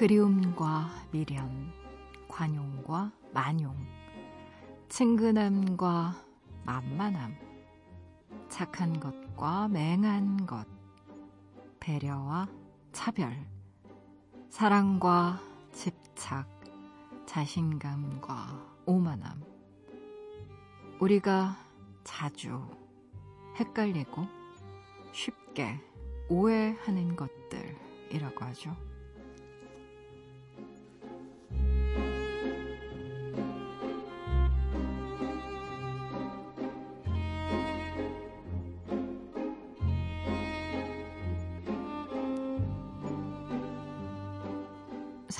그리움과 미련, 관용과 만용, 친근함과 만만함, 착한 것과 맹한 것, 배려와 차별, 사랑과 집착, 자신감과 오만함. 우리가 자주 헷갈리고 쉽게 오해하는 것들이라고 하죠.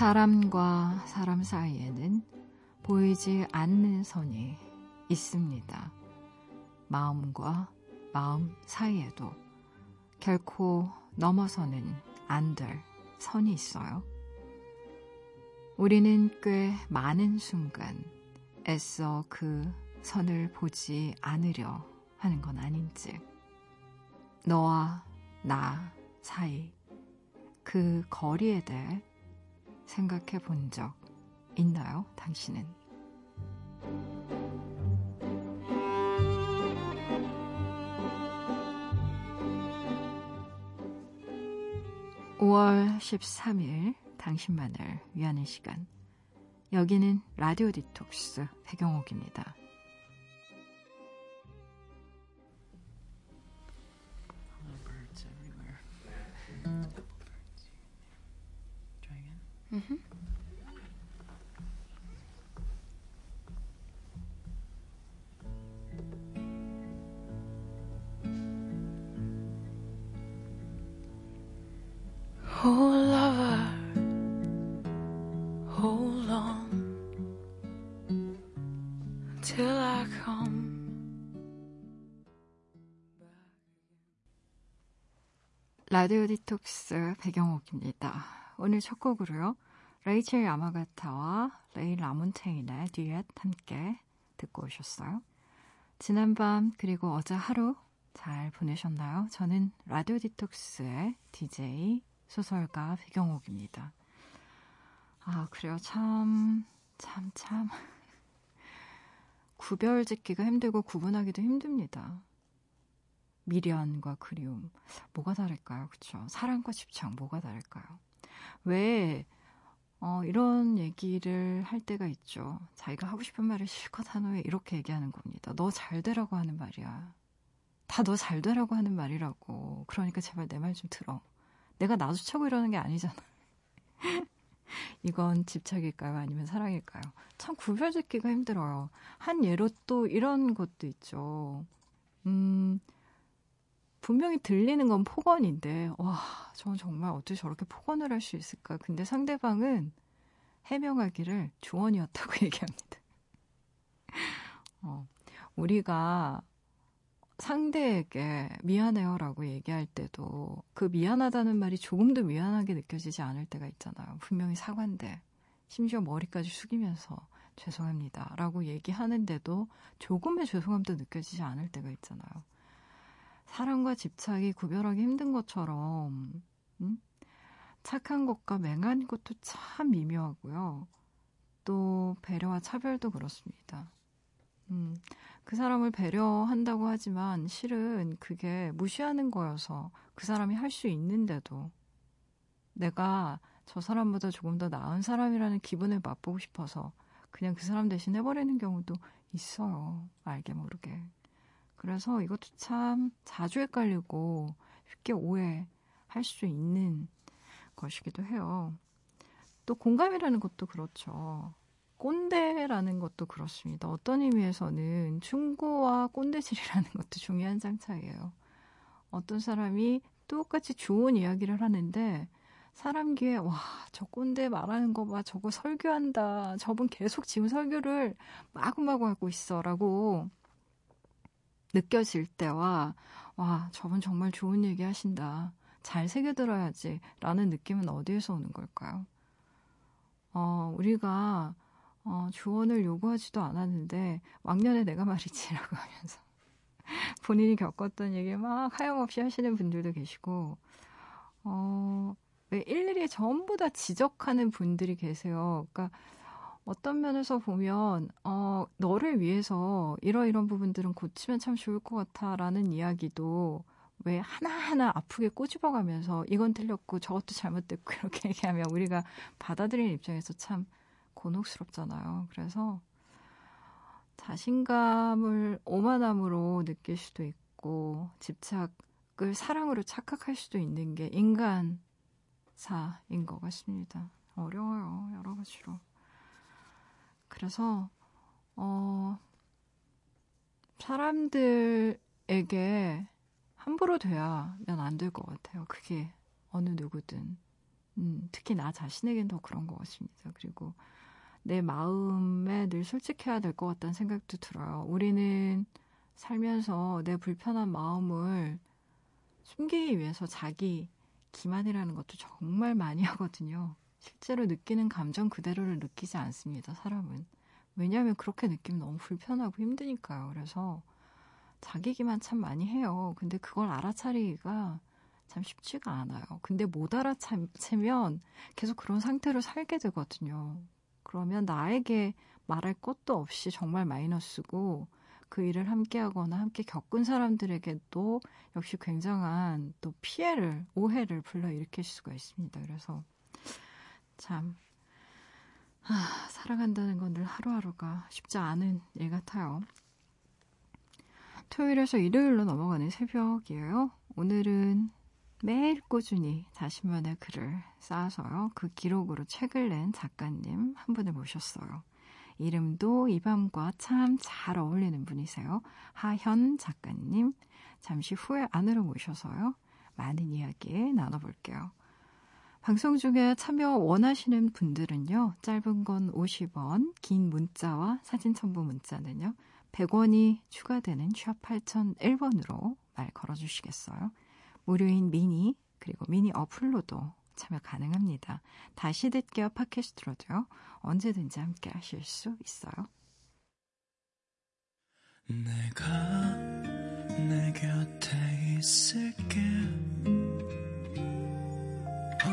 사람과 사람 사이에는 보이지 않는 선이 있습니다. 마음과 마음 사이에도 결코 넘어서는 안 될 선이 있어요. 우리는 꽤 많은 순간 애써 그 선을 보지 않으려 하는 건 아닌지. 너와 나 사이 그 거리에 대해 생각해 본 적 있나요, 당신은? 5월 13일 당신만을 위하는 시간. 여기는 라디오 디톡스 배경옥입니다. Mm-hmm. Oh, lover, hold on till I come. 라디오 디톡스 배경옥입니다. 오늘 첫 곡으로요. 레이첼 야마가타와 레이 라몬테인의 듀엣 함께 듣고 오셨어요. 지난 밤 그리고 어제 하루 잘 보내셨나요? 저는 라디오 디톡스의 DJ 소설가 배경옥입니다. 아, 그래요. 참, 참, 참. 구별 짓기가 힘들고 구분하기도 힘듭니다. 미련과 그리움. 뭐가 다를까요? 그쵸? 사랑과 집착. 뭐가 다를까요? 왜, 어, 이런 얘기를 할 때가 있죠. 자기가 하고 싶은 말을 실컷 한 후에 이렇게 얘기하는 겁니다. 너 잘 되라고 하는 말이야. 다 너 잘 되라고 하는 말이라고. 그러니까 제발 내 말 좀 들어. 내가 나도차고 이러는 게 아니잖아. 이건 집착일까요? 아니면 사랑일까요? 참 구별 짓기가 힘들어요. 한 예로 또 이런 것도 있죠. 음, 분명히 들리는 건 폭언인데, 와, 저는 정말 어떻게 저렇게 폭언을 할 수 있을까? 근데 상대방은 해명하기를 조언이었다고 얘기합니다. 어, 우리가 상대에게 미안해요라고 얘기할 때도 그 미안하다는 말이 조금도 미안하게 느껴지지 않을 때가 있잖아요. 분명히 사과인데 심지어 머리까지 숙이면서 죄송합니다 라고 얘기하는데도 조금의 죄송함도 느껴지지 않을 때가 있잖아요. 사랑과 집착이 구별하기 힘든 것처럼 음? 착한 것과 맹한 것도 참 미묘하고요. 또 배려와 차별도 그렇습니다. 음, 그 사람을 배려한다고 하지만 실은 그게 무시하는 거여서 그 사람이 할 수 있는데도 내가 저 사람보다 조금 더 나은 사람이라는 기분을 맛보고 싶어서 그냥 그 사람 대신 해버리는 경우도 있어요. 알게 모르게. 그래서 이것도 참 자주 헷갈리고 쉽게 오해할 수 있는 것이기도 해요. 또 공감이라는 것도 그렇죠. 꼰대라는 것도 그렇습니다. 어떤 의미에서는 충고와 꼰대질이라는 것도 중요한 장차예요. 어떤 사람이 똑같이 좋은 이야기를 하는데 사람 귀에 와, 저 꼰대 말하는 거 봐. 저거 설교한다. 저분 계속 지금 설교를 마구마구 하고 있어. 라고 느껴질 때와 와, 저분 정말 좋은 얘기 하신다. 잘 새겨들어야지. 라는 느낌은 어디에서 오는 걸까요? 어, 우리가 어, 조언을 요구하지도 않았는데 왕년에 내가 말이지라고 하면서 본인이 겪었던 얘기 막 하염없이 하시는 분들도 계시고 어, 왜 일일이 전부 다 지적하는 분들이 계세요. 그러니까 어떤 면에서 보면 어 너를 위해서 이러이런 부분들은 고치면 참 좋을 것 같아라는 이야기도 왜 하나하나 아프게 꼬집어가면서 이건 틀렸고 저것도 잘못됐고 이렇게 얘기하면 우리가 받아들이는 입장에서 참 곤혹스럽잖아요. 그래서 자신감을 오만함으로 느낄 수도 있고 집착을 사랑으로 착각할 수도 있는 게 인간사인 것 같습니다. 어려워요. 여러 가지로. 그래서 어 사람들에게 함부로 돼야면 안 될 것 같아요. 그게 어느 누구든. 음, 특히 나 자신에겐 더 그런 것 같습니다. 그리고 내 마음에 늘 솔직해야 될 것 같다는 생각도 들어요. 우리는 살면서 내 불편한 마음을 숨기기 위해서 자기 기만이라는 것도 정말 많이 하거든요. 실제로 느끼는 감정 그대로를 느끼지 않습니다, 사람은. 왜냐하면 그렇게 느끼면 너무 불편하고 힘드니까요. 그래서 자기 기만 참 많이 해요. 근데 그걸 알아차리기가 참 쉽지가 않아요. 근데 못 알아채면 계속 그런 상태로 살게 되거든요. 그러면 나에게 말할 것도 없이 정말 마이너스고 그 일을 함께 하거나 함께 겪은 사람들에게도 역시 굉장한 또 피해를, 오해를 불러일으킬 수가 있습니다. 그래서 참, 아, 살아간다는 건 늘 하루하루가 쉽지 않은 일 같아요. 토요일에서 일요일로 넘어가는 새벽이에요. 오늘은 매일 꾸준히 자신만의 글을 쌓아서요. 그 기록으로 책을 낸 작가님 한 분을 모셨어요. 이름도 이 밤과 참 잘 어울리는 분이세요. 하현 작가님. 잠시 후에 안으로 모셔서요. 많은 이야기 나눠볼게요. 방송 중에 참여 원하시는 분들은요. 짧은 건 50원, 긴 문자와 사진 첨부 문자는요. 100원이 추가되는 샵 8001번으로 말 걸어주시겠어요? 무료인 미니 그리고 미니 어플로도 참여 가능합니다. 다시 듣기와 팟캐스트로도요. 언제든지 함께 하실 수 있어요. 내가 내 곁에 있을게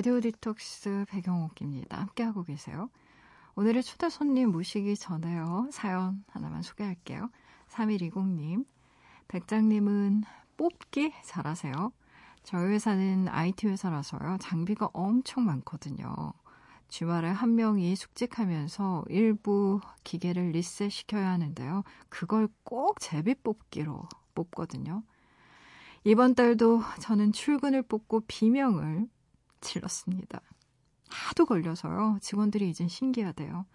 라디오 디톡스 배경옥입니다. 함께하고 계세요. 오늘의 초대 손님 모시기 전에요. 사연 하나만 소개할게요. 3120님. 백장님은 뽑기 잘하세요. 저희 회사는 IT 회사라서요. 장비가 엄청 많거든요. 주말에 한 명이 숙직하면서 일부 기계를 리셋 시켜야 하는데요. 그걸 꼭 제비 뽑기로 뽑거든요. 이번 달도 저는 출근을 뽑고 비명을 질렀습니다. 하도 걸려서요. 직원들이 이젠 신기하대요.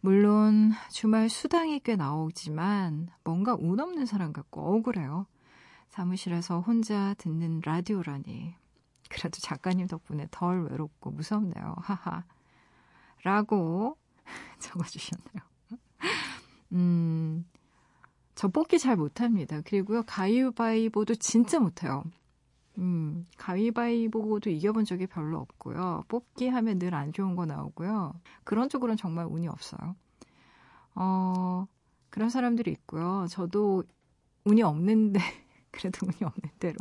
물론 주말 수당이 꽤 나오지만 뭔가 운 없는 사람 같고 억울해요. 사무실에서 혼자 듣는 라디오라니. 그래도 작가님 덕분에 덜 외롭고 무섭네요. 하하. 라고 적어주셨네요. 음, 저 뽑기 잘 못합니다. 그리고요, 가위바위보도 진짜 못해요. 음, 가위바위보도 이겨본 적이 별로 없고요. 뽑기 하면 늘 안 좋은 거 나오고요. 그런 쪽으로는 정말 운이 없어요. 어, 그런 사람들이 있고요. 저도 운이 없는데, 그래도 운이 없는 대로.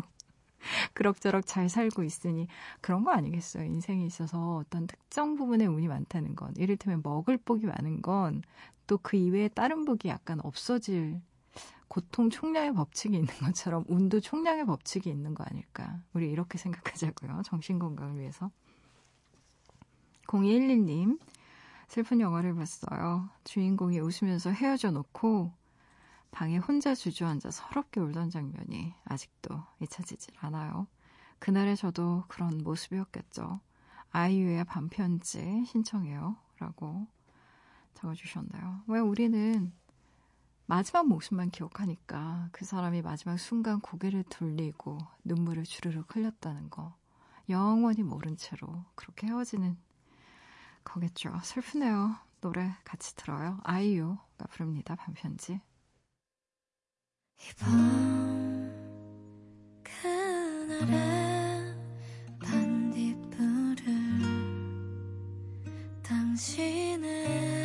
그럭저럭 잘 살고 있으니 그런 거 아니겠어요. 인생에 있어서 어떤 특정 부분에 운이 많다는 건. 이를테면 먹을 복이 많은 건 또 그 이외에 다른 복이 약간 없어질 고통 총량의 법칙이 있는 것처럼 운도 총량의 법칙이 있는 거 아닐까. 우리 이렇게 생각하자고요. 정신 건강을 위해서. 0211님, 슬픈 영화를 봤어요. 주인공이 웃으면서 헤어져 놓고 방에 혼자 주저앉아 서럽게 울던 장면이 아직도 잊혀지질 않아요. 그날의 저도 그런 모습이었겠죠. 아이유의 반편지 신청해요. 라고 적어주셨나요? 왜 우리는 마지막 모습만 기억하니까 그 사람이 마지막 순간 고개를 돌리고 눈물을 주르륵 흘렸다는 거 영원히 모른 채로 그렇게 헤어지는 거겠죠. 슬프네요. 노래 같이 들어요. 아이유가 부릅니다. 반편지. 이번 그날의 반딧불을 당신은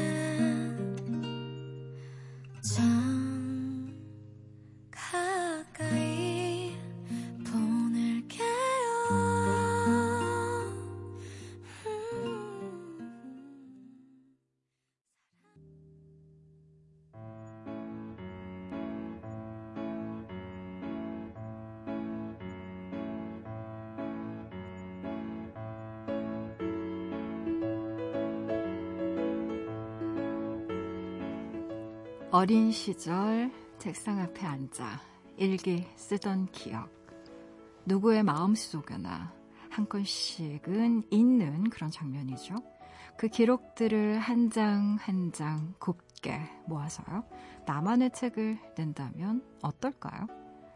어린 시절 책상 앞에 앉아 일기 쓰던 기억. 누구의 마음속에나 한 건씩은 있는 그런 장면이죠. 그 기록들을 한장 한 장 곱게 모아서요. 나만의 책을 낸다면 어떨까요?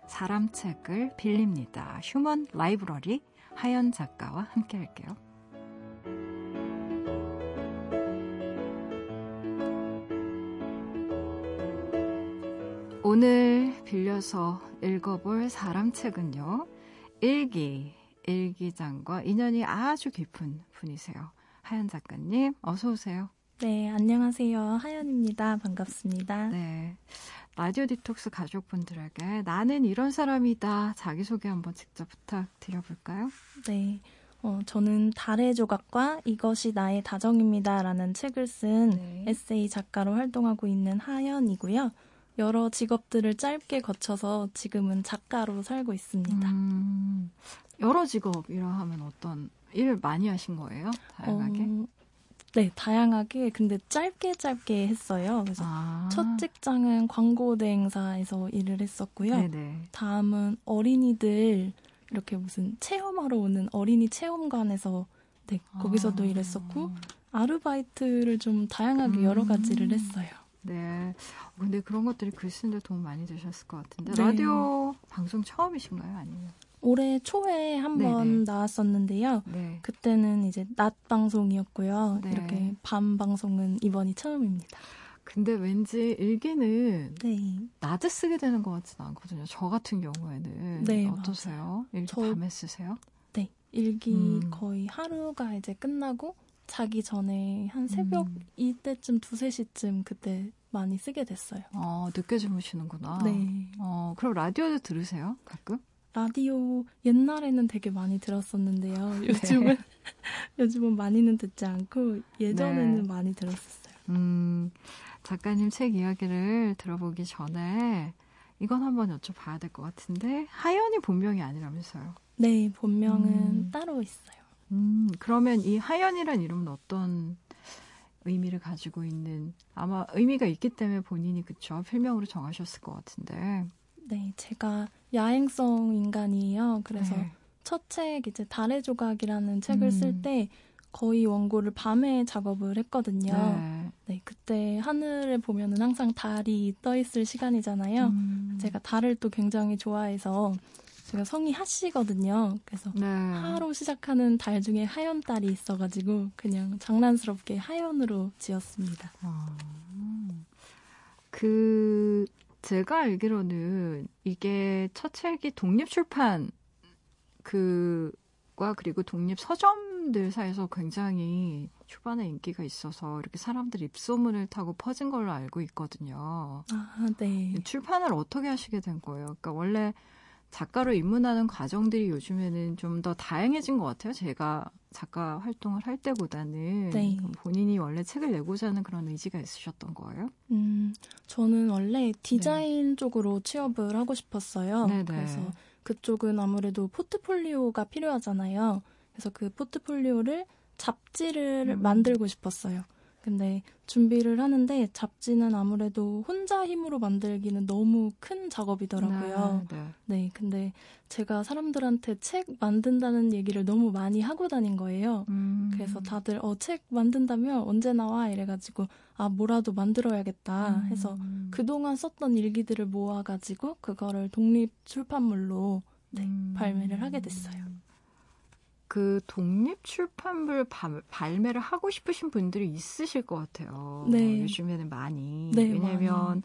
사람 책을 빌립니다. 휴먼 라이브러리 하연 작가와 함께 할게요. 오늘 빌려서 읽어볼 사람 책은요. 일기, 일기장과 인연이 아주 깊은 분이세요. 하연 작가님, 어서오세요. 네, 안녕하세요. 하연입니다. 반갑습니다. 네. 라디오 디톡스 가족분들에게 나는 이런 사람이다. 자기소개 한번 직접 부탁드려볼까요? 네. 어, 저는 달의 조각과 이것이 나의 다정입니다. 라는 책을 쓴 네. 에세이 작가로 활동하고 있는 하연이고요. 여러 직업들을 짧게 거쳐서 지금은 작가로 살고 있습니다. 음, 여러 직업이라 하면 어떤 일 많이 하신 거예요? 다양하게? 어, 네, 다양하게. 근데 짧게 짧게 했어요. 그래서 아. 첫 직장은 광고 대행사에서 일을 했었고요. 네네. 다음은 어린이들 이렇게 무슨 체험하러 오는 어린이 체험관에서 네, 거기서도 아. 일했었고 아르바이트를 좀 다양하게 여러 가지를 음. 했어요. 네. 근데 그런 것들이 글 쓰는데 도움 많이 되셨을 것 같은데 네. 라디오 방송 처음이신가요? 아니면? 올해 초에 한 번 나왔었는데요. 네. 그때는 이제 낮 방송이었고요. 네. 이렇게 밤 방송은 이번이 처음입니다. 근데 왠지 일기는 네. 낮에 쓰게 되는 것 같지는 않거든요. 저 같은 경우에는 네, 어떠세요? 일기 저, 밤에 쓰세요? 네, 일기 음. 거의 하루가 이제 끝나고 자기 전에 한 새벽 음. 이때쯤 두세 시쯤 그때 많이 쓰게 됐어요. 어, 늦게 주무시는구나. 네. 어, 그럼 라디오도 들으세요? 가끔? 라디오 옛날에는 되게 많이 들었었는데요. 네. 요즘은 네. 요즘은 많이는 듣지 않고 예전에는 네. 많이 들었었어요. 음, 작가님 책 이야기를 들어보기 전에 이건 한번 여쭤봐야 될 것 같은데 하연이 본명이 아니라면서요? 네, 본명은 음. 따로 있어요. 음, 그러면 이 하연이란 이름은 어떤 의미를 가지고 있는 아마 의미가 있기 때문에 본인이 그쵸 필명으로 정하셨을 것 같은데. 네, 제가 야행성 인간이에요. 그래서 네. 첫책 이제 달의 조각이라는 책을 음. 쓸때 거의 원고를 밤에 작업을 했거든요. 네. 네. 그때 하늘에 보면은 항상 달이 떠 있을 시간이잖아요. 음. 제가 달을 또 굉장히 좋아해서 제가 성이 하씨거든요. 그래서 네. 하로 시작하는 달 중에 하연 딸이 있어가지고 그냥 장난스럽게 하연으로 지었습니다. 아, 그 제가 알기로는 이게 첫 책이 독립 출판 그과 그리고 독립 서점들 사이에서 굉장히 초반에 인기가 있어서 이렇게 사람들이 입소문을 타고 퍼진 걸로 알고 있거든요. 아, 네. 출판을 어떻게 하시게 된 거예요? 그러니까 원래 작가로 입문하는 과정들이 요즘에는 좀 더 다양해진 것 같아요. 제가 작가 활동을 할 때보다는 네. 본인이 원래 책을 내고자 하는 그런 의지가 있으셨던 거예요? 음, 저는 원래 디자인 네. 쪽으로 취업을 하고 싶었어요. 네네. 그래서 그쪽은 아무래도 포트폴리오가 필요하잖아요. 그래서 그 포트폴리오를 잡지를 음. 만들고 싶었어요. 근데 준비를 하는데 잡지는 아무래도 혼자 힘으로 만들기는 너무 큰 작업이더라고요. 네, 네. 네, 근데 제가 사람들한테 책 만든다는 얘기를 너무 많이 하고 다닌 거예요. 음. 그래서 다들 어, 책 만든다면 언제 나와? 이래가지고 아, 뭐라도 만들어야겠다 해서 음. 그동안 썼던 일기들을 모아가지고 그거를 독립 출판물로 네, 음. 발매를 하게 됐어요. 그 독립 출판물 발매를 하고 싶으신 분들이 있으실 것 같아요. 네. 요즘에는 많이. 네, 왜냐면 많이.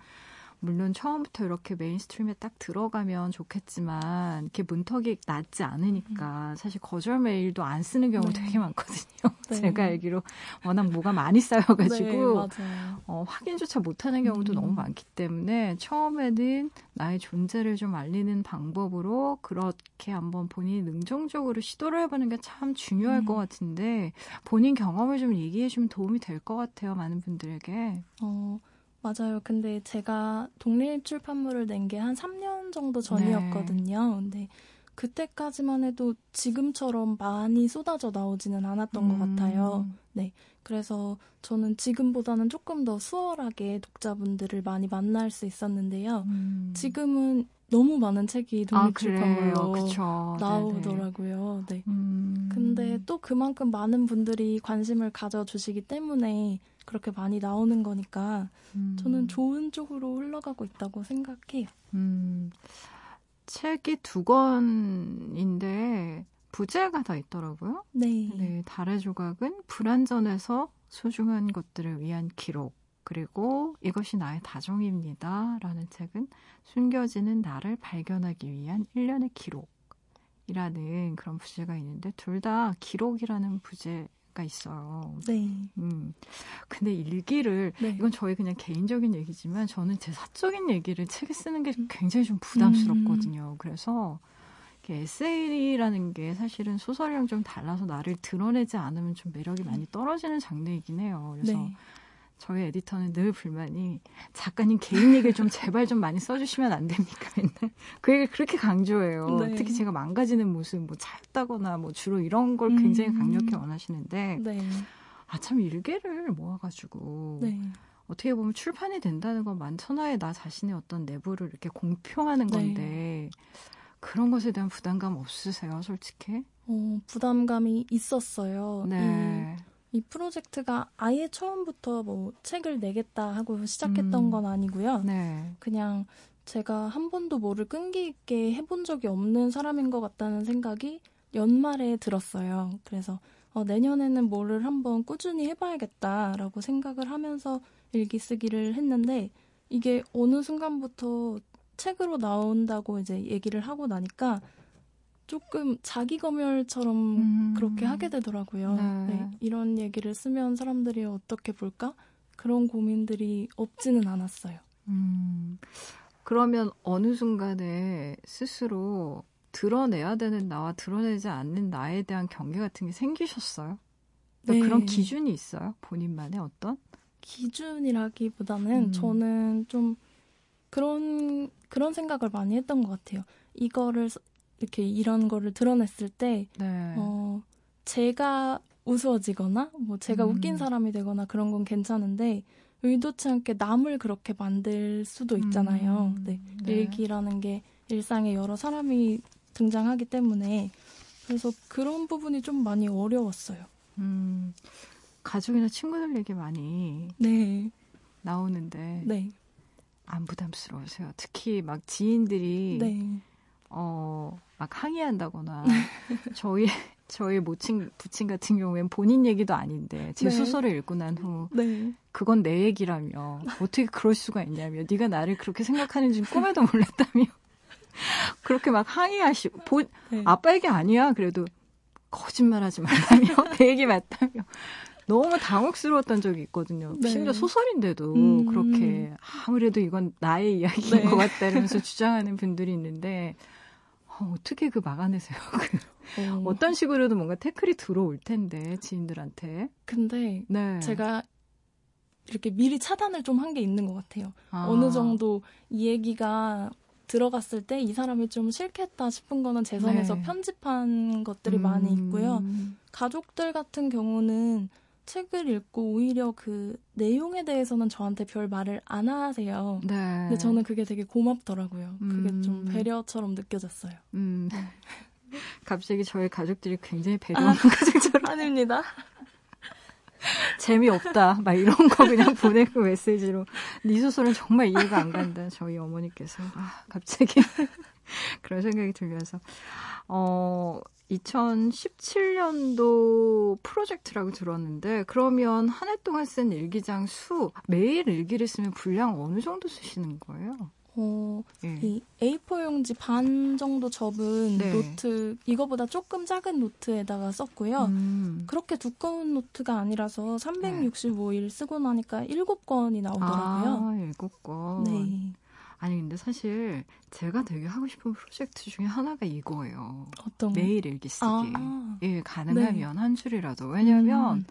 물론 처음부터 이렇게 mainstream에 딱 들어가면 좋겠지만 이렇게 문턱이 낮지 않으니까 음. 사실 거절 메일도 안 쓰는 경우 네. 되게 많거든요. 네. 제가 알기로 워낙 뭐가 많이 쌓여가지고 네, 어, 확인조차 못하는 경우도 음. 너무 많기 때문에 처음에는 나의 존재를 좀 알리는 방법으로 그렇게 한번 본인이 능동적으로 시도를 해보는 게 참 중요할 음. 것 같은데 본인 경험을 좀 얘기해 주면 도움이 될 것 같아요 많은 분들에게. 어. 맞아요. 근데 제가 독립 출판물을 낸 게 한 3년 정도 전이었거든요. 네. 근데 그때까지만 해도 지금처럼 많이 쏟아져 나오지는 않았던 음. 것 같아요. 네. 그래서 저는 지금보다는 조금 더 수월하게 독자분들을 많이 만날 수 있었는데요. 음. 지금은 너무 많은 책이 독립출판물로 아, 나오더라고요. 네. 음. 근데 또 그만큼 많은 분들이 관심을 가져주시기 때문에 그렇게 많이 나오는 거니까 음. 저는 좋은 쪽으로 흘러가고 있다고 생각해요. 음. 책이 두 권인데 부제가 다 있더라고요. 네. 네. 달의 조각은 불안전에서 소중한 것들을 위한 기록. 그리고 이것이 나의 다정입니다. 라는 책은 숨겨지는 나를 발견하기 위한 일련의 기록 이라는 그런 부제가 있는데 둘 다 기록이라는 부제가 있어요. 네. 음. 근데 일기를 네. 이건 저희 그냥 개인적인 얘기지만 저는 제 사적인 얘기를 책에 쓰는 게 굉장히 좀 부담스럽거든요. 음. 그래서 에세이라는 게 사실은 소설이랑 좀 달라서 나를 드러내지 않으면 좀 매력이 많이 떨어지는 장르이긴 해요. 그래서 네. 저희 에디터는 늘 불만이 작가님 개인 얘기를 좀 제발 좀 많이 써주시면 안 됩니까? 맨날 그 얘기를 그렇게 강조해요. 네. 특히 제가 망가지는 모습, 뭐 짧다거나 뭐 주로 이런 걸 굉장히 음. 강력히 원하시는데 네. 아참 일개를 모아가지고 네. 어떻게 보면 출판이 된다는 건 만 천하에 나 자신의 어떤 내부를 이렇게 공표하는 네. 건데 그런 것에 대한 부담감 없으세요, 솔직히? 어, 부담감이 있었어요. 네. 이... 이 프로젝트가 아예 처음부터 뭐 책을 내겠다 하고 시작했던 음. 건 아니고요. 네. 그냥 제가 한 번도 뭐를 끈기 있게 해본 적이 없는 사람인 것 같다는 생각이 연말에 들었어요. 그래서 어, 내년에는 뭐를 한번 꾸준히 해봐야겠다라고 생각을 하면서 일기 쓰기를 했는데 이게 어느 순간부터 책으로 나온다고 이제 얘기를 하고 나니까 조금 자기 검열처럼 음. 그렇게 하게 되더라고요. 네. 네. 이런 얘기를 쓰면 사람들이 어떻게 볼까? 그런 고민들이 없지는 않았어요. 음. 그러면 어느 순간에 스스로 드러내야 되는 나와 드러내지 않는 나에 대한 경계 같은 게 생기셨어요? 네. 그런 기준이 있어요? 본인만의 어떤? 기준이라기보다는 음. 저는 좀 그런 그런 생각을 많이 했던 것 같아요. 이거를 이렇게 이런 거를 드러냈을 때, 네. 어, 제가 우스워지거나, 뭐 제가 음. 웃긴 사람이 되거나 그런 건 괜찮은데, 의도치 않게 남을 그렇게 만들 수도 있잖아요. 음. 네. 네. 일기라는 게 일상에 여러 사람이 등장하기 때문에, 그래서 그런 부분이 좀 많이 어려웠어요. 음. 가족이나 친구들 얘기 많이 네. 나오는데, 네. 안 부담스러우세요? 특히 막 지인들이 네. 어, 막 항의한다거나 저희 저희 모친 부친 같은 경우엔 본인 얘기도 아닌데 제 네. 소설을 읽고 난 후 네. 그건 내 얘기라며 어떻게 그럴 수가 있냐며 네가 나를 그렇게 생각하는지 꿈에도 몰랐다며 그렇게 막 항의하시고 보, 네. 아빠 얘기 아니야 그래도 거짓말하지 말라며 내 얘기 맞다며 너무 당혹스러웠던 적이 있거든요. 네. 심지어 소설인데도 음. 그렇게 아무래도 이건 나의 이야기인 네. 것 같다 이러면서 주장하는 분들이 있는데 어, 어떻게 그 막아내세요? 그 어. 어떤 식으로도 뭔가 태클이 들어올 텐데 지인들한테. 근데 네. 제가 이렇게 미리 차단을 좀 한 게 있는 것 같아요. 아. 어느 정도 이 얘기가 들어갔을 때 이 사람이 좀 싫겠다 싶은 거는 제 선에서 네. 편집한 것들이 음. 많이 있고요. 가족들 같은 경우는 책을 읽고 오히려 그 내용에 대해서는 저한테 별 말을 안 하세요. 네. 근데 저는 그게 되게 고맙더라고요. 그게 음. 좀 배려처럼 느껴졌어요. 음. 네. 갑자기 저희 가족들이 굉장히 배려하는 아, 가족처럼. 아닙니다. 재미없다. 막 이런 거 그냥 보내고 메시지로. 네 소설은 정말 이해가 안 간다. 저희 어머니께서. 아, 갑자기 그런 생각이 들면서. 어, 2017년도 프로젝트라고 들었는데 그러면 한 해 동안 쓴 일기장 수 매일 일기를 쓰면 분량 어느 정도 쓰시는 거예요? 어, 네. 이 A4 용지 반 정도 접은 네. 노트 이거보다 조금 작은 노트에다가 썼고요. 음. 그렇게 두꺼운 노트가 아니라서 365일 네. 쓰고 나니까 7권이 나오더라고요. 아, 7권. 네. 아니 근데 사실 제가 되게 하고 싶은 프로젝트 중에 하나가 이거예요. 어떤 매일 일기 쓰기. 아. 예, 가능하면 네. 한 줄이라도. 왜냐면 음.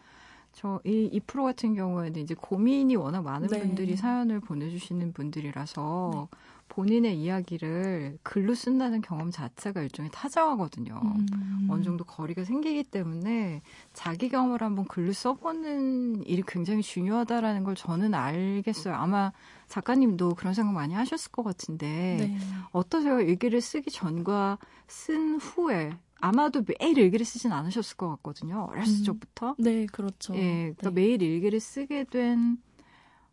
저이 이 프로 같은 경우에는 이제 고민이 워낙 많은 네. 분들이 사연을 보내주시는 분들이라서 네. 본인의 이야기를 글로 쓴다는 경험 자체가 일종의 타자화거든요. 음. 어느 정도 거리가 생기기 때문에 자기 경험을 한번 글로 써보는 일이 굉장히 중요하다라는 걸 저는 알겠어요. 아마 작가님도 그런 생각 많이 하셨을 것 같은데 네. 어떠세요? 일기를 쓰기 전과 쓴 후에 아마도 매일 일기를 쓰진 않으셨을 것 같거든요. 어렸을 음. 적부터. 네, 그렇죠. 예, 그러니까 네. 매일 일기를 쓰게 된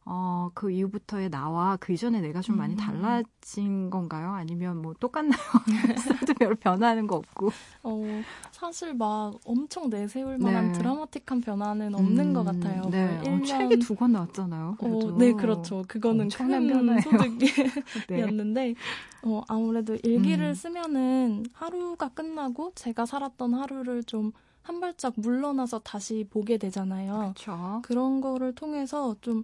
어, 그 이후부터의 나와 그 이전에 내가 좀 많이 음. 달라진 건가요? 아니면 뭐 똑같나요? 써도 별 변하는 거 없고. 어, 사실 막 엄청 내세울 만한 네. 드라마틱한 변화는 없는 음, 것 같아요. 네. 뭐 1년... 어, 책이 두 권 나왔잖아요. 어, 네, 그렇죠. 그거는 큰 소득이었는데, 네. 어, 아무래도 일기를 음. 쓰면은 하루가 끝나고 제가 살았던 하루를 좀한 발짝 물러나서 다시 보게 되잖아요. 그렇죠. 그런 거를 통해서 좀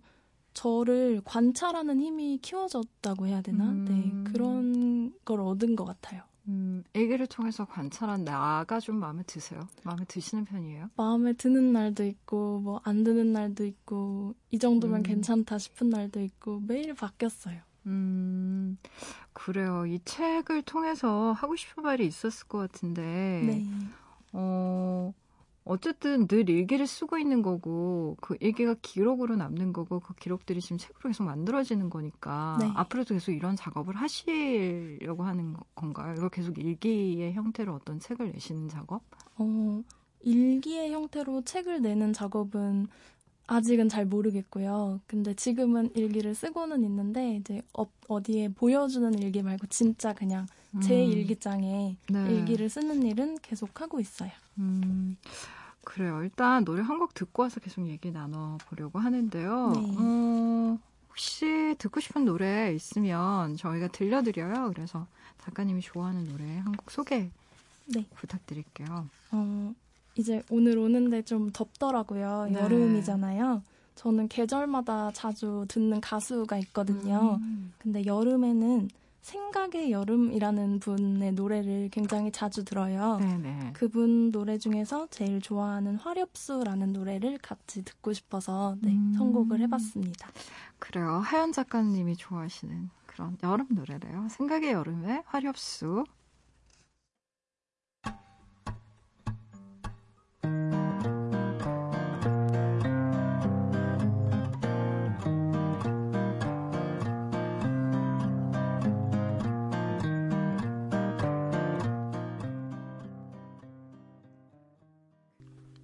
저를 관찰하는 힘이 키워졌다고 해야 되나? 음. 네, 그런 걸 얻은 것 같아요. 음, 애기를 통해서 관찰한 나가 좀 마음에 드세요? 마음에 드시는 편이에요? 마음에 드는 날도 있고, 뭐, 안 드는 날도 있고, 이 정도면 음. 괜찮다 싶은 날도 있고, 매일 바뀌었어요. 음, 그래요. 이 책을 통해서 하고 싶은 말이 있었을 것 같은데, 네. 어, 어쨌든 늘 일기를 쓰고 있는 거고 그 일기가 기록으로 남는 거고 그 기록들이 지금 책으로 계속 만들어지는 거니까 네. 앞으로도 계속 이런 작업을 하시려고 하는 건가요? 이거 계속 일기의 형태로 어떤 책을 내시는 작업? 어, 일기의 형태로 책을 내는 작업은 아직은 잘 모르겠고요. 근데 지금은 일기를 쓰고는 있는데 이제 어, 어디에 보여주는 일기 말고 진짜 그냥 제 음. 일기장에 네. 일기를 쓰는 일은 계속 하고 있어요. 음. 그래요. 일단 노래 한 곡 듣고 와서 계속 얘기 나눠 보려고 하는데요. 네. 어, 혹시 듣고 싶은 노래 있으면 저희가 들려드려요. 그래서 작가님이 좋아하는 노래 한 곡 소개 네. 부탁드릴게요. 어, 이제 오늘 오는데 좀 덥더라고요. 네. 여름이잖아요. 저는 계절마다 자주 듣는 가수가 있거든요. 음. 근데 여름에는 생각의 여름이라는 분의 노래를 굉장히 자주 들어요. 네네. 그분 노래 중에서 제일 좋아하는 화렵수라는 노래를 같이 듣고 싶어서 네, 음. 선곡을 해봤습니다. 그래요. 하연 작가님이 좋아하시는 그런 여름 노래래요. 생각의 여름의 화렵수.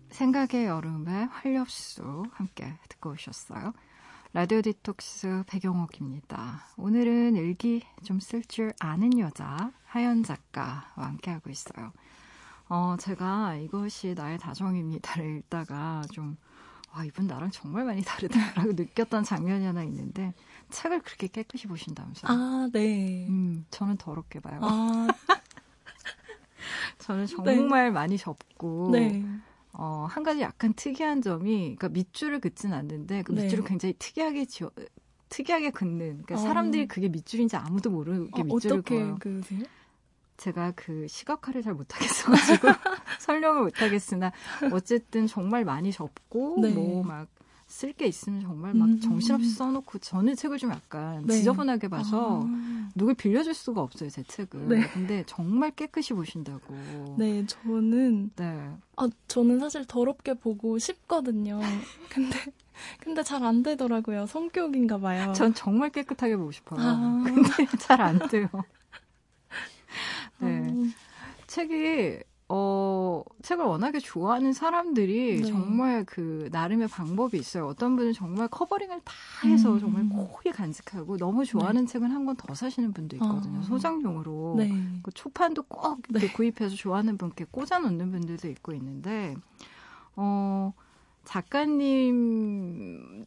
생각의 여름의 활력수 함께 듣고 오셨어요. 라디오 디톡스 배경옥입니다. 오늘은 일기 좀 쓸 줄 아는 여자 하연 작가와 함께하고 있어요. 어, 제가 이것이 나의 다정입니다를 읽다가 좀, 와, 이분 나랑 정말 많이 다르다라고 느꼈던 장면이 하나 있는데, 책을 그렇게 깨끗이 보신다면서요? 아, 네. 음, 저는 더럽게 봐요. 아. 저는 정말 네. 많이 접고, 네. 어, 한 가지 약간 특이한 점이, 그러니까 밑줄을 긋진 않는데, 그 네. 밑줄을 네. 굉장히 특이하게 지어, 특이하게 긋는. 그러니까 어. 사람들이 그게 밑줄인지 아무도 모르게 어, 밑줄을 어떻게. 그으세요? 제가 그 시각화를 잘 못하겠어가지고 설명을 못하겠으나 어쨌든 정말 많이 접고 네. 뭐막 쓸 게 있으면 정말 막 음. 정신없이 써놓고 저는 책을 좀 약간 네. 지저분하게 봐서 아. 누굴 빌려줄 수가 없어요, 제 책을. 네. 근데 정말 깨끗이 보신다고. 네, 저는 네. 아, 저는 사실 더럽게 보고 싶거든요. 근데 근데 잘 안 되더라고요. 성격인가 봐요. 전 정말 깨끗하게 보고 싶어요. 아. 근데 잘 안 돼요. 네. 음. 책이 어, 책을 워낙에 좋아하는 사람들이 네. 정말 그 나름의 방법이 있어요. 어떤 분은 정말 covering을 다 해서 음. 정말 고이 간직하고 너무 좋아하는 네. 책은 한 권 더 사시는 분도 있거든요. 아. 소장용으로. 네. 그 초판도 꼭 네. 구입해서 좋아하는 분께 꽂아 놓는 분들도 있고 있는데, 어, 작가님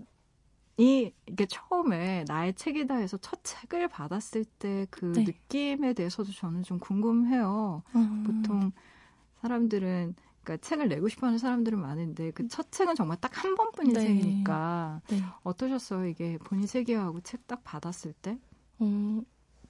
이 이게 처음에 나의 책이다 해서 첫 책을 받았을 때그 네. 느낌에 대해서도 저는 좀 궁금해요. 음. 보통 사람들은 그러니까 책을 내고 싶어하는 사람들은 많은데 그 첫 책은 정말 딱 한 번뿐인 네. 책이니까 네. 어떠셨어요? 이게 본인 책이하고 책 딱 받았을 때? 어,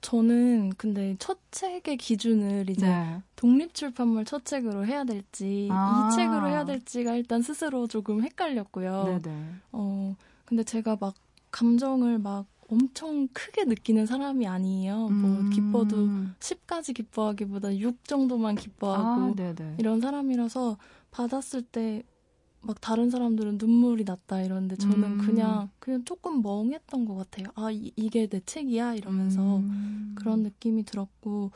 저는 근데 첫 책의 기준을 이제 네. 독립출판물 첫 책으로 해야 될지 아. 이 책으로 해야 될지가 일단 스스로 조금 헷갈렸고요. 네네. 네. 어 근데 제가 막 감정을 막 엄청 크게 느끼는 사람이 아니에요. 뭐 음. 뭐 기뻐도 10까지 기뻐하기보다 6 정도만 기뻐하고 아, 이런 사람이라서 받았을 때 막 다른 사람들은 눈물이 났다 이러는데 저는 음. 그냥 그냥 조금 멍했던 것 같아요. 아 이, 게내 책이야 이러면서 음. 그런 느낌이 들었고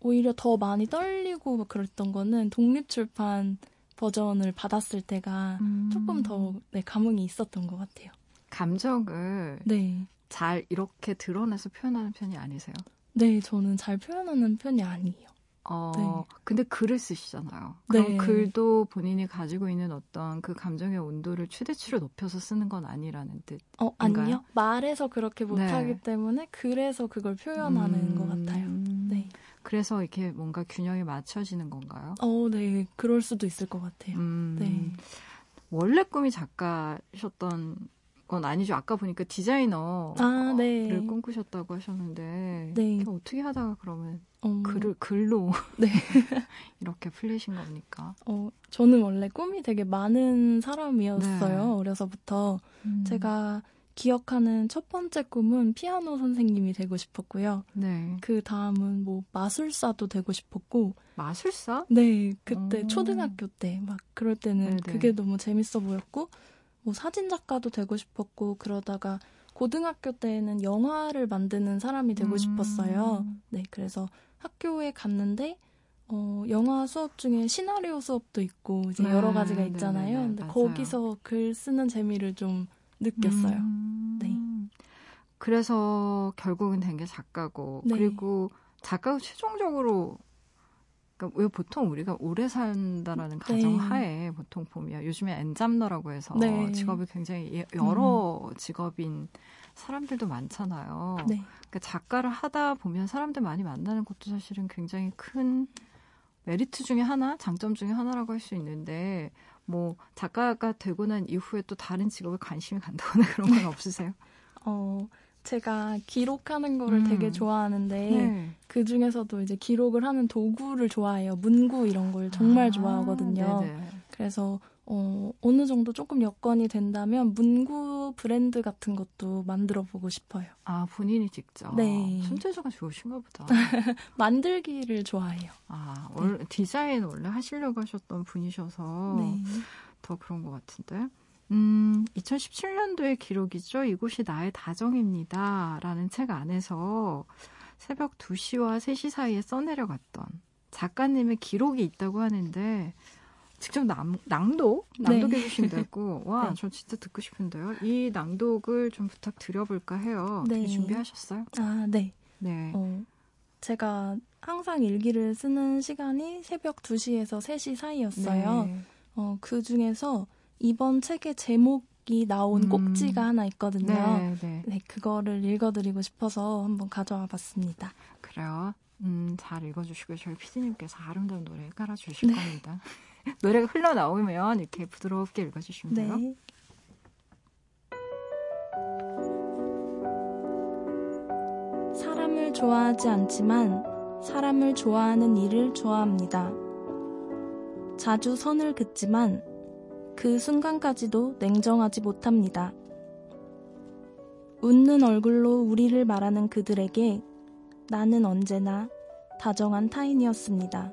오히려 더 많이 떨리고 막 그랬던 거는 독립출판 버전을 받았을 때가 조금 더 음. 네, 감흥이 있었던 것 같아요. 감정을 네. 잘 이렇게 드러내서 표현하는 편이 아니세요? 네, 저는 잘 표현하는 편이 아니에요. 어, 네. 근데 글을 쓰시잖아요. 그럼 네. 글도 본인이 가지고 있는 어떤 그 감정의 온도를 최대치로 높여서 쓰는 건 아니라는 뜻. 어, 아니요. 말해서 그렇게 못하기 네. 때문에 글에서 그걸 표현하는 음, 것 같아요. 네. 그래서 이렇게 뭔가 균형이 맞춰지는 건가요? 어, 네. 그럴 수도 있을 것 같아요. 음, 네. 원래 꿈이 작가셨던 건 아니죠. 아까 보니까 디자이너를 아, 네. 꿈꾸셨다고 하셨는데 네. 어떻게 하다가 그러면 어... 글을 글로 네. 이렇게 풀리신 겁니까? 어, 저는 원래 꿈이 되게 많은 사람이었어요. 네. 어려서부터 음. 제가 기억하는 첫 번째 꿈은 피아노 선생님이 되고 싶었고요. 네. 그 다음은 뭐 마술사도 되고 싶었고. 마술사? 네, 그때 오. 초등학교 때 막 그럴 때는 네네. 그게 너무 재밌어 보였고 뭐 사진 작가도 되고 싶었고 그러다가 고등학교 때에는 영화를 만드는 사람이 되고 음. 싶었어요. 네, 그래서 학교에 갔는데 어, 영화 수업 중에 시나리오 수업도 있고 이제 네, 여러 가지가 네, 있잖아요. 네네네, 근데 맞아요. 거기서 글 쓰는 재미를 좀 느꼈어요. 음. 네. 그래서 결국은 된 게 작가고 네. 그리고 작가가 최종적으로 그러니까 왜 보통 우리가 오래 산다라는 가정 네. 하에 보통 보면 요즘에 엔잡너라고 해서 네. 직업이 굉장히 예, 여러 음. 직업인 사람들도 많잖아요. 네. 그러니까 작가를 하다 보면 사람들 많이 만나는 것도 사실은 굉장히 큰 메리트 중에 하나, 장점 중에 하나라고 할 수 있는데 뭐 작가가 되고 난 이후에 또 다른 직업에 관심이 간다거나 그런 건 없으세요? 어, 제가 기록하는 거를 음. 되게 좋아하는데 네. 그 중에서도 이제 기록을 하는 도구를 좋아해요. 문구 이런 걸 정말 아, 좋아하거든요. 네네. 그래서 어, 어느 정도 조금 여건이 된다면 문구 브랜드 같은 것도 만들어 보고 싶어요. 아, 본인이 직접? 네. 손재주가 좋으신가 보다. 만들기를 좋아해요. 아, 네. 원래 디자인 원래 하시려고 하셨던 분이셔서 네. 더 그런 것 같은데. 음, 2017년도의 기록이죠. 이곳이 나의 다정입니다. 라는 책 안에서 새벽 2시와 3시 사이에 써내려갔던 작가님의 기록이 있다고 하는데 직접 남, 낭독? 낭독해 네. 주신다고. 와, 네. 저 진짜 듣고 싶은데요. 이 낭독을 좀 부탁드려볼까 해요. 네. 준비하셨어요? 아, 네. 네. 어, 제가 항상 일기를 쓰는 시간이 새벽 2시에서 3시 사이였어요. 네. 어, 그 중에서 이번 책의 제목이 나온 음. 꼭지가 하나 있거든요. 네, 네. 네, 그거를 읽어드리고 싶어서 한번 가져와 봤습니다. 그래요. 음, 잘 읽어주시고 저희 피디님께서 아름다운 노래 깔아주실 네. 겁니다. 노래가 흘러나오면 이렇게 부드럽게 읽어주시면 돼요. 네. 사람을 좋아하지 않지만 사람을 좋아하는 일을 좋아합니다. 자주 선을 긋지만 그 순간까지도 냉정하지 못합니다. 웃는 얼굴로 우리를 말하는 그들에게 나는 언제나 다정한 타인이었습니다.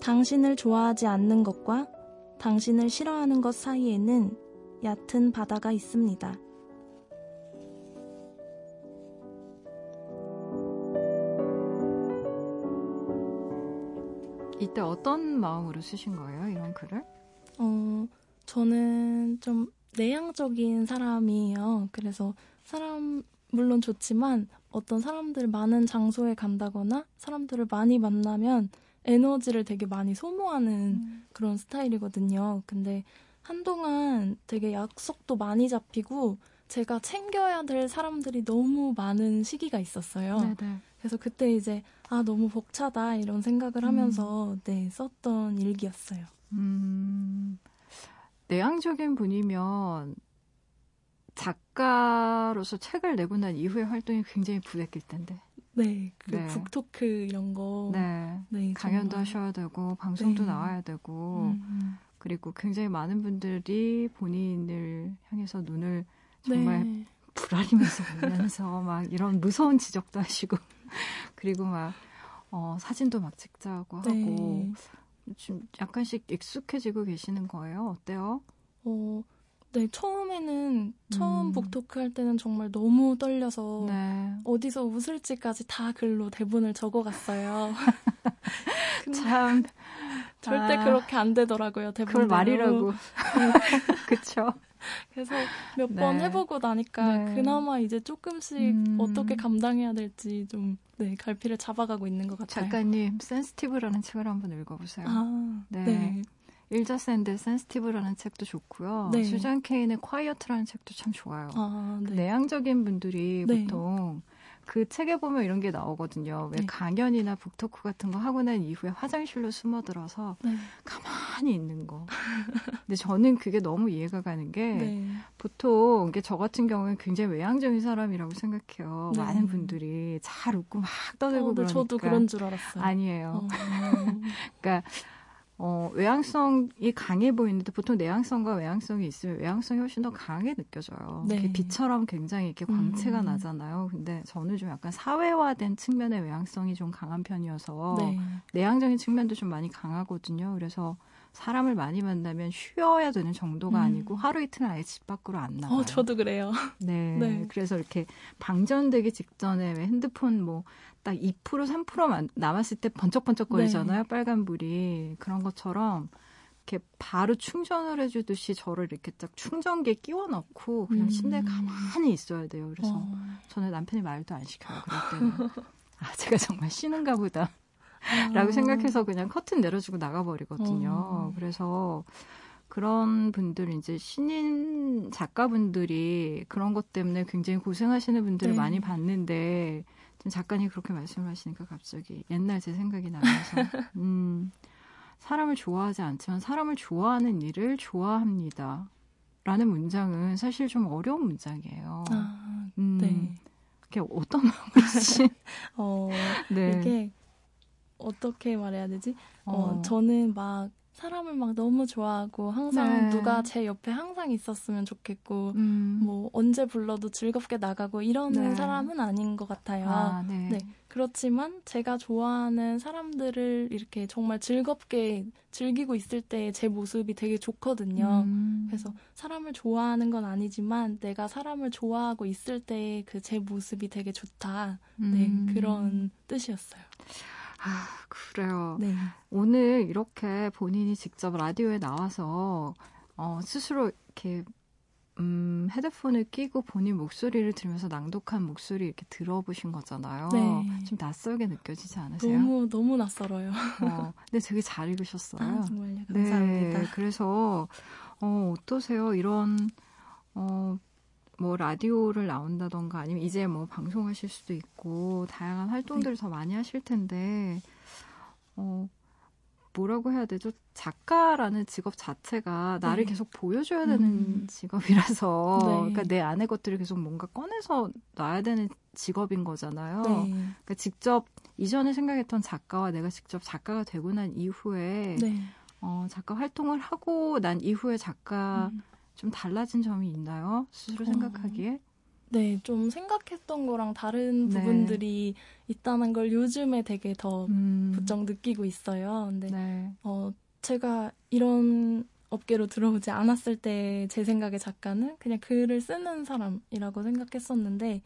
당신을 좋아하지 않는 것과 당신을 싫어하는 것 사이에는 얕은 바다가 있습니다. 이때 어떤 마음으로 쓰신 거예요, 이런 글을? 어, 저는 좀 내향적인 사람이에요. 그래서 사람, 물론 좋지만 어떤 사람들 많은 장소에 간다거나 사람들을 많이 만나면 에너지를 되게 많이 소모하는 음. 그런 스타일이거든요. 근데 한동안 되게 약속도 많이 잡히고 제가 챙겨야 될 사람들이 너무 많은 시기가 있었어요. 네네. 그래서 그때 이제 아 너무 벅차다 이런 생각을 하면서 음. 네 썼던 일기였어요. 음, 내향적인 분이면 작가로서 책을 내고 난 이후에 활동이 굉장히 부대낄 텐데. 네, 그 네. 북토크 이런 거. 네. 네 강연도 정말. 하셔야 되고 방송도 네. 나와야 되고 음, 음. 그리고 굉장히 많은 분들이 본인을 향해서 눈을 정말 네. 불아리면서 보면서 막 이런 무서운 지적도 하시고 그리고 막 어, 사진도 막 찍자고 하고 네. 좀 약간씩 익숙해지고 계시는 거예요. 어때요? 어, 네, 처음에는 처음 음. 북토크 할 때는 정말 너무 떨려서 네. 어디서 웃을지까지 다 글로 대본을 적어갔어요. 참 절대 아, 그렇게 안 되더라고요. 대본 그걸 말이라고. 그쵸. 그래서 몇번 네. 해보고 나니까 네. 그나마 이제 조금씩 음. 어떻게 감당해야 될지 좀 네, 갈피를 잡아가고 있는 것 같아요. 작가님, 센스티브라는 책을 한번 읽어보세요. 아, 네. 네. 일자 샌드 센스티브라는 책도 좋고요. 네. 수잔 케인의 Quiet이라는 책도 참 좋아요. 아, 네. 내향적인 분들이 네. 보통 그 책에 보면 이런 게 나오거든요. 왜 네. 강연이나 book talk 같은 거 하고 난 이후에 화장실로 숨어들어서 네. 가만히 있는 거. 근데 저는 그게 너무 이해가 가는 게 네. 보통 이게 저 같은 경우는 굉장히 외향적인 사람이라고 생각해요. 네. 많은 분들이 잘 웃고 막 떠들고 어, 그러니까. 저도 그런 줄 알았어요. 아니에요. 어. 그러니까 어, 외향성이 강해 보이는데 보통 내향성과 외향성이 있으면 외향성이 훨씬 더 강하게 느껴져요. 네. 빛처럼 굉장히 이렇게 광채가 음. 나잖아요. 근데 저는 좀 약간 사회화된 측면의 외향성이 좀 강한 편이어서 네. 내향적인 측면도 좀 많이 강하거든요. 그래서 사람을 많이 만나면 쉬어야 되는 정도가 음. 아니고 하루 이틀 아예 집 밖으로 안 나가요. 어, 저도 그래요. 네. 네. 그래서 이렇게 방전되기 직전에 왜 핸드폰 뭐 딱 2% 3% 남았을 때 번쩍번쩍거리잖아요. 네. 빨간 불이. 그런 것처럼 이렇게 바로 충전을 해주듯이 저를 이렇게 딱 충전기에 끼워 넣고 그냥 음. 침대에 가만히 있어야 돼요. 그래서 어. 저는 남편이 말도 안 시켜요. 그럴 때는. 아, 제가 정말 쉬는가 보다. 라고 아. 생각해서 그냥 커튼 내려주고 나가버리거든요. 어. 그래서 그런 분들 이제 신인 작가분들이 그런 것 때문에 굉장히 고생하시는 분들을 네. 많이 봤는데 지금 작가님 그렇게 말씀하시니까 갑자기 옛날 제 생각이 나면서 음, 사람을 좋아하지 않지만 사람을 좋아하는 일을 좋아합니다. 라는 문장은 사실 좀 어려운 문장이에요. 아, 음, 네. 그게 어떤 마음으로 쓰신? 어, 네. 이게 어떻게 말해야 되지? 어, 어 저는 막 사람을 막 너무 좋아하고 항상 네. 누가 제 옆에 항상 있었으면 좋겠고 음. 뭐 언제 불러도 즐겁게 나가고 이러는 네. 사람은 아닌 것 같아요. 아, 네. 네. 그렇지만 제가 좋아하는 사람들을 이렇게 정말 즐겁게 즐기고 있을 때 제 모습이 되게 좋거든요. 음. 그래서 사람을 좋아하는 건 아니지만 내가 사람을 좋아하고 있을 때 그 제 모습이 되게 좋다. 네, 음. 그런 뜻이었어요. 아, 그래요. 네. 오늘 이렇게 본인이 직접 라디오에 나와서 어, 스스로 이렇게 음, 헤드폰을 끼고 본인 목소리를 들으면서 낭독한 목소리 이렇게 들어보신 거잖아요. 네. 좀 낯설게 느껴지지 않으세요? 너무 너무 낯설어요. 어, 근데 되게 잘 읽으셨어요. 아, 정말요. 감사합니다. 네, 그래서 어, 어떠세요? 이런 어, 뭐 라디오를 나온다던가 아니면 이제 뭐 방송하실 수도 있고 다양한 활동들을 네. 더 많이 하실 텐데 어 뭐라고 해야 되죠? 작가라는 직업 자체가 나를 네. 계속 보여줘야 되는 음. 직업이라서 네. 그러니까 내 안의 것들을 계속 뭔가 꺼내서 놔야 되는 직업인 거잖아요. 네. 그러니까 직접 이전에 생각했던 작가와 내가 직접 작가가 되고 난 이후에 네. 어, 작가 활동을 하고 난 이후에 작가 음. 좀 달라진 점이 있나요? 스스로 어. 생각하기에? 네, 좀 생각했던 거랑 다른 네. 부분들이 있다는 걸 요즘에 되게 더 음. 부쩍 느끼고 있어요. 근데 네. 어, 제가 이런 업계로 들어오지 않았을 때 제 생각에 작가는 그냥 글을 쓰는 사람이라고 생각했었는데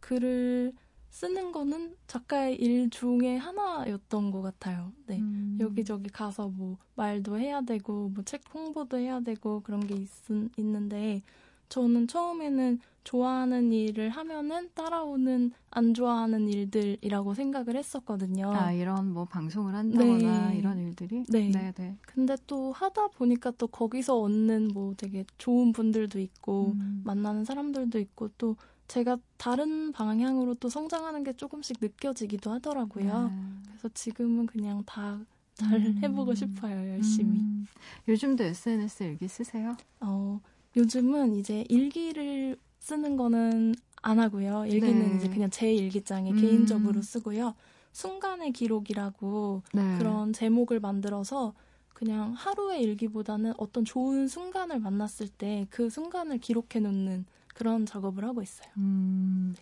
글을 쓰는 거는 작가의 일 중에 하나였던 것 같아요. 네. 음. 여기저기 가서 뭐 말도 해야 되고, 뭐 책 홍보도 해야 되고, 그런 게 있, 있는데, 저는 처음에는 좋아하는 일을 하면은 따라오는 안 좋아하는 일들이라고 생각을 했었거든요. 아, 이런 뭐 방송을 한다거나 네. 이런 일들이? 네. 네, 네. 근데 또 하다 보니까 또 거기서 얻는 뭐 되게 좋은 분들도 있고, 음. 만나는 사람들도 있고, 또 제가 다른 방향으로 또 성장하는 게 조금씩 느껴지기도 하더라고요. 네. 그래서 지금은 그냥 다잘 음. 해보고 싶어요, 열심히. 음. 요즘도 SNS 일기 쓰세요? 어, 요즘은 이제 일기를 쓰는 거는 안 하고요. 일기는 네. 이제 그냥 제 일기장에 음. 개인적으로 쓰고요. 순간의 기록이라고 네. 그런 제목을 만들어서 그냥 하루의 일기보다는 어떤 좋은 순간을 만났을 때 그 순간을 기록해 놓는 그런 작업을 하고 있어요. 음,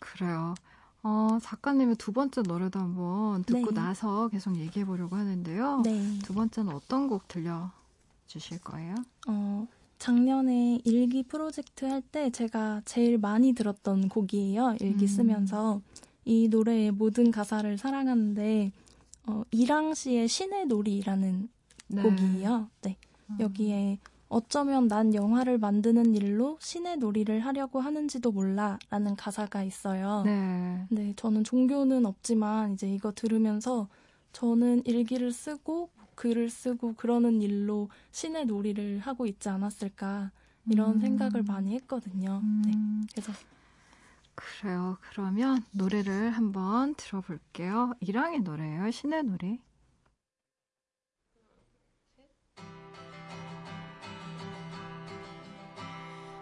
그래요. 어, 작가님의 두 번째 노래도 한번 듣고 네. 나서 계속 얘기해 보려고 하는데요. 네. 두 번째는 어떤 곡 들려 주실 거예요? 어, 작년에 일기 프로젝트 할 때 제가 제일 많이 들었던 곡이에요. 일기 음. 쓰면서 이 노래의 모든 가사를 사랑하는데 어, 이랑 씨의 신의 놀이라는 네. 곡이에요. 네. 음. 여기에 어쩌면 난 영화를 만드는 일로 신의 놀이를 하려고 하는지도 몰라 라는 가사가 있어요. 네. 네, 저는 종교는 없지만 이제 이거 들으면서 저는 일기를 쓰고 글을 쓰고 그러는 일로 신의 놀이를 하고 있지 않았을까 이런 음. 생각을 많이 했거든요. 네, 음. 네, 그래서 그래요. 그러면 노래를 한번 들어볼게요. 이랑의 노래예요. 신의 놀이.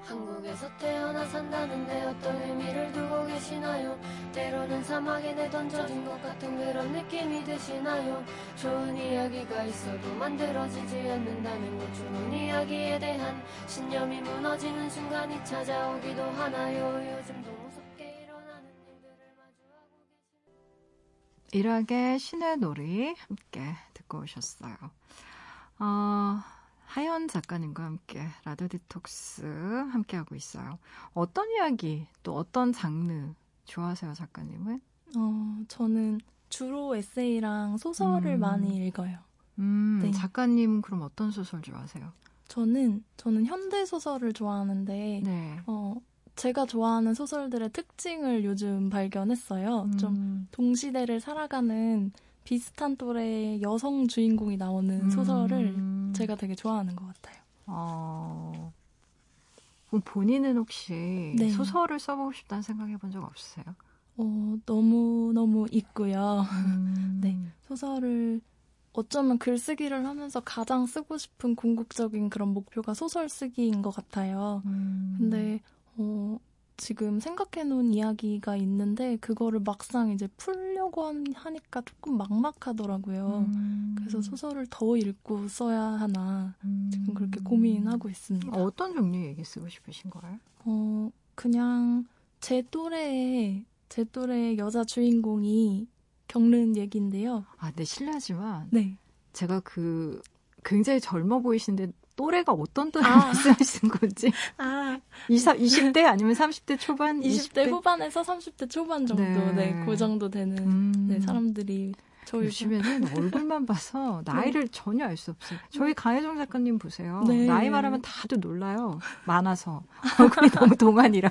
한국에서 태어나 산다는데 어떤 의미를 두고 계시나요? 때로는 사막에 내던져진 것 같은 그런 느낌이 드시나요? 좋은 이야기가 있어도 만들어지지 않는다는 것 좋은 이야기에 대한 신념이 무너지는 순간이 찾아오기도 하나요? 요즘도 무섭게 일어나는 일들을 마주하고 계신 일학의 신의 놀이 함께 듣고 오셨어요. 어... 하연 작가님과 함께 라디오 디톡스 함께하고 있어요. 어떤 이야기, 또 어떤 장르 좋아하세요, 작가님은? 어, 저는 주로 에세이랑 소설을 음. 많이 읽어요. 음, 네. 작가님 그럼 어떤 소설 좋아하세요? 저는 저는 현대 소설을 좋아하는데 네. 어, 제가 좋아하는 소설들의 특징을 요즘 발견했어요. 음. 좀 동시대를 살아가는 비슷한 또래의 여성 주인공이 나오는 음. 소설을 제가 되게 좋아하는 것 같아요. 어... 본인은 혹시 네. 소설을 써보고 싶다는 생각 해본 적 없으세요? 어, 너무너무 있고요. 음. 네. 소설을 어쩌면 글쓰기를 하면서 가장 쓰고 싶은 궁극적인 그런 목표가 소설 쓰기인 것 같아요. 음. 근데, 어, 지금 생각해 놓은 이야기가 있는데 그거를 막상 이제 풀려고 하니까 조금 막막하더라고요. 음. 그래서 소설을 더 읽고 써야 하나 음. 지금 그렇게 고민하고 있습니다. 어떤 종류의 얘기 쓰고 싶으신 거예요? 어, 그냥 제 또래의 제 또래의 여자 주인공이 겪는 얘기인데요. 아, 네, 실례하지만 네. 제가 그 굉장히 젊어 보이시는데 또래가 어떤 또래 아. 말씀하시는 건지. 아. 20, 20대 아니면 30대 초반? 20대, 20대? 후반에서 30대 초반 정도, 네, 네 그 정도 되는 음. 네, 사람들이 저희 요즘에는 얼굴만 봐서 나이를 네. 전혀 알 수 없어요. 저희 강혜정 작가님 보세요. 네. 나이 말하면 다들 놀라요. 많아서. 얼굴이 너무 동안이라.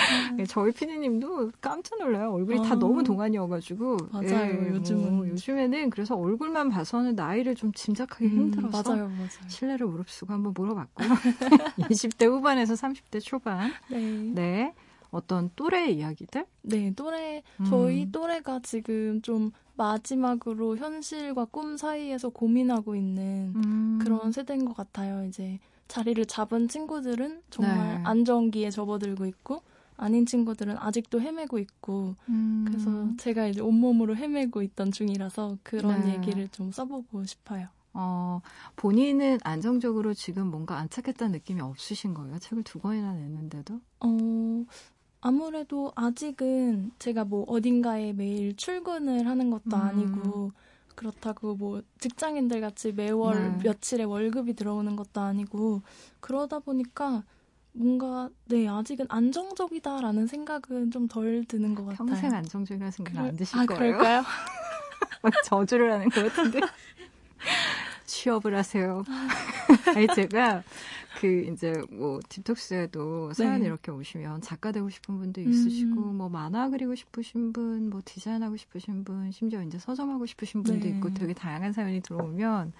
네, 저희 피디님도 깜짝 놀라요. 얼굴이 아, 다 너무 동안이어가지고. 맞아요. 예, 요즘은 뭐, 요즘에는 그래서 얼굴만 봐서는 나이를 좀 짐작하기 음, 힘들어서 맞아요, 맞아요. 신뢰를 무릅쓰고 한번 물어봤고요. 20대 후반에서 30대 초반. 네. 네. 어떤 또래 이야기들? 네, 또래 음. 저희 또래가 지금 좀 마지막으로 현실과 꿈 사이에서 고민하고 있는 음. 그런 세대인 것 같아요. 이제 자리를 잡은 친구들은 정말 네. 안정기에 접어들고 있고 아닌 친구들은 아직도 헤매고 있고 음. 그래서 제가 이제 온몸으로 헤매고 있던 중이라서 그런 네. 얘기를 좀 써보고 싶어요. 어, 본인은 안정적으로 지금 뭔가 안착했다는 느낌이 없으신 거예요? 책을 두 권이나 냈는데도? 어, 아무래도 아직은 제가 뭐 어딘가에 매일 출근을 하는 것도 음. 아니고 그렇다고 뭐 직장인들 같이 매월 네. 며칠에 월급이 들어오는 것도 아니고 그러다 보니까 뭔가 네 아직은 안정적이다라는 생각은 좀 덜 드는 것 같아요. 평생 안정적이라는 생각 안 드실 아, 거예요? 그럴까요? 막 저주를 하는 것 같은데 취업을 하세요. 아니 제가 그 이제 뭐 딥톡스에도 사연 네. 이렇게 오시면 작가 되고 싶은 분도 있으시고 음. 뭐 만화 그리고 싶으신 분, 뭐 디자인하고 싶으신 분, 심지어 이제 서점하고 싶으신 분도 네. 있고 되게 다양한 사연이 들어오면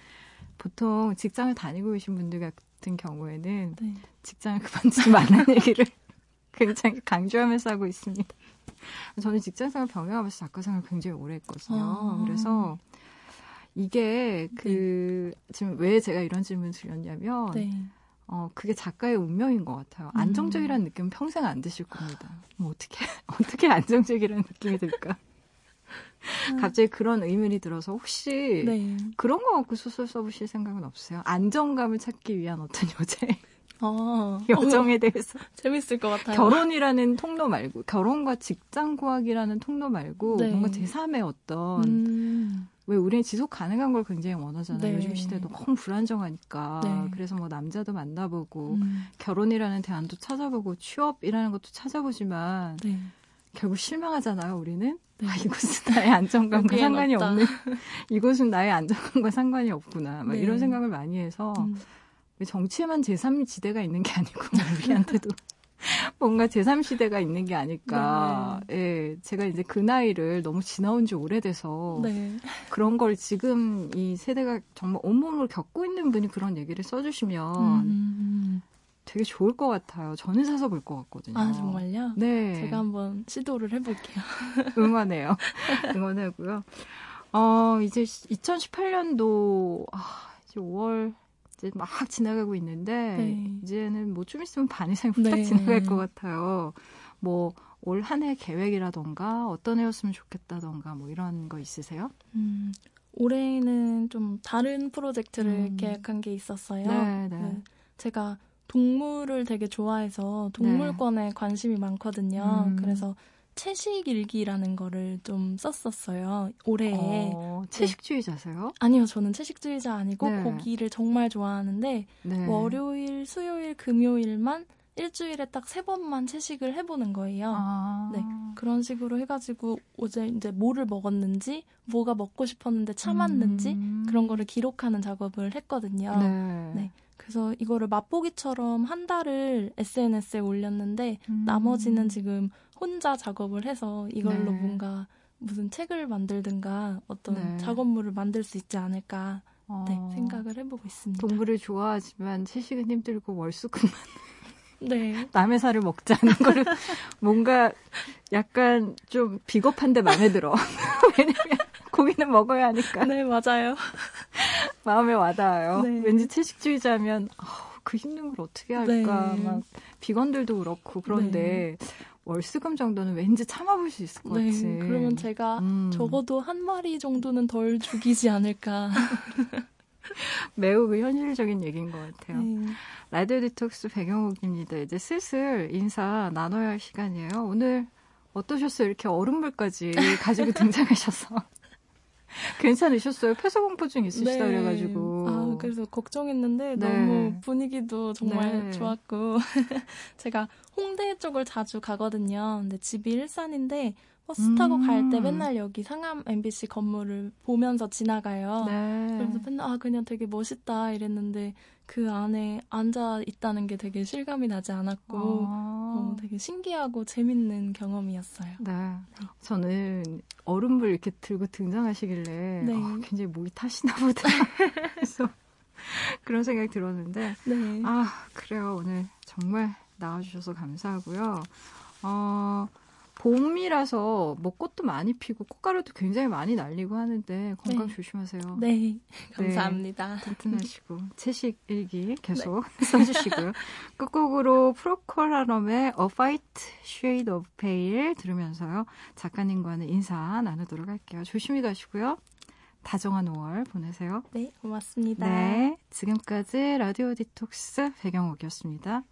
보통 직장을 다니고 계신 분들 같은 경우에는 네. 직장을 그만두지 말라는 얘기를 굉장히 강조하면서 하고 있습니다. 저는 직장생활 병행하면서 작가생활 굉장히 오래 했거든요. 아. 그래서 이게 그 네. 지금 왜 제가 이런 질문을 드렸냐면 네. 어, 그게 작가의 운명인 것 같아요. 음. 안정적이라는 느낌은 평생 안 드실 겁니다. 뭐 어떻게, 어떻게 안정적이라는 느낌이 들까? 음. 갑자기 그런 의문이 들어서 혹시 네. 그런 거 갖고 소설 써보실 생각은 없으세요? 안정감을 찾기 위한 어떤 여제 아, 여정에 대해서 재밌을 것 같아요. 결혼이라는 통로 말고 결혼과 직장 구하기라는 통로 말고 네. 뭔가 제3의 어떤 음. 왜 우리는 지속 가능한 걸 굉장히 원하잖아요. 네. 요즘 시대 너무 불안정하니까. 네. 그래서 뭐 남자도 만나보고 음. 결혼이라는 대안도 찾아보고 취업이라는 것도 찾아보지만 네. 결국 실망하잖아요. 우리는 네. 아, 이곳은 나의 안정감과 상관이 없다. 없는 이곳은 나의 안정감과 상관이 없구나. 막 네. 이런 생각을 많이 해서 음. 정치에만 제3지대가 있는 게 아니고 우리한테도 뭔가 제3시대가 있는 게 아닐까. 네. 예, 제가 이제 그 나이를 너무 지나온 지 오래돼서 네. 그런 걸 지금 이 세대가 정말 온몸으로 겪고 있는 분이 그런 얘기를 써주시면 음. 되게 좋을 것 같아요. 저는 사서 볼 것 같거든요. 아, 정말요? 네. 제가 한번 시도를 해볼게요. 응원해요. 응원하고요. 어, 이제 2018년도, 아, 이제 5월 이제 막 지나가고 있는데 네. 이제는 뭐 좀 있으면 반 이상이 후딱 네. 지나갈 것 같아요. 뭐 올 한 해 계획이라던가 어떤 해였으면 좋겠다던가 뭐 이런 거 있으세요? 음, 올해는 좀 다른 프로젝트를 음. 계획한 게 있었어요. 네, 네. 그 제가 동물을 되게 좋아해서 동물권에 네. 관심이 많거든요. 음. 그래서 채식 일기라는 거를 좀 썼었어요. 올해에. 어, 채식주의자세요? 네. 아니요, 저는 채식주의자 아니고 네. 고기를 정말 좋아하는데 네. 월요일, 수요일, 금요일만 일주일에 딱 세 번만 채식을 해보는 거예요. 아. 네. 그런 식으로 해가지고 어제 이제 뭐를 먹었는지, 뭐가 먹고 싶었는데 참았는지 음. 그런 거를 기록하는 작업을 했거든요. 네. 네. 그래서 이거를 맛보기처럼 한 달을 SNS에 올렸는데 음. 나머지는 지금 혼자 작업을 해서 이걸로 네. 뭔가 무슨 책을 만들든가 어떤 네. 작업물을 만들 수 있지 않을까 어. 네, 생각을 해보고 있습니다. 동물을 좋아하지만 채식은 힘들고 월수금만 네. 남의 살을 먹지 않는 거를 뭔가 약간 좀 비겁한데 마음에 들어. 왜냐면 고기는 먹어야 하니까. 네, 맞아요. 마음에 와닿아요. 네. 왠지 채식주의자면 어, 그 힘든 걸 어떻게 할까. 네. 막 비건들도 그렇고 그런데 네. 월수금 정도는 왠지 참아볼 수 있을 것 네, 같지. 그러면 제가 음. 적어도 한 마리 정도는 덜 죽이지 않을까. 매우 그 현실적인 얘기인 것 같아요. 네. 라디오 디톡스 배경옥입니다. 이제 슬슬 인사 나눠야 할 시간이에요. 오늘 어떠셨어요? 이렇게 얼음물까지 가지고 등장하셔서. 괜찮으셨어요? 폐소공포증 있으시다 네. 그래가지고. 아, 그래서 걱정했는데 네. 너무 분위기도 정말 네. 좋았고. 제가 홍대 쪽을 자주 가거든요. 근데 집이 일산인데 버스 타고 음. 갈때 맨날 여기 상암 MBC 건물을 보면서 지나가요. 네. 그래서 맨날 아 그냥 되게 멋있다 이랬는데 그 안에 앉아 있다는 게 되게 실감이 나지 않았고 아. 어, 되게 신기하고 재밌는 경험이었어요. 네. 네. 저는 얼음물 이렇게 들고 등장하시길래 네. 어, 굉장히 목이 타시나 보다. 그래서 그런 생각이 들었는데 네. 아 그래요 오늘 정말 나와주셔서 감사하고요. 어, 봄이라서 뭐 꽃도 많이 피고 꽃가루도 굉장히 많이 날리고 하는데 건강 네. 조심하세요. 네, 네. 감사합니다. 네, 튼튼하시고 채식 일기 계속 네. 써주시고요. 끝곡으로 프로콜라럼의 A Fight Shade of Pale 들으면서요. 작가님과는 인사 나누도록 할게요. 조심히 가시고요. 다정한 5월 보내세요. 네, 고맙습니다. 네, 지금까지 라디오 디톡스 배경옥이었습니다.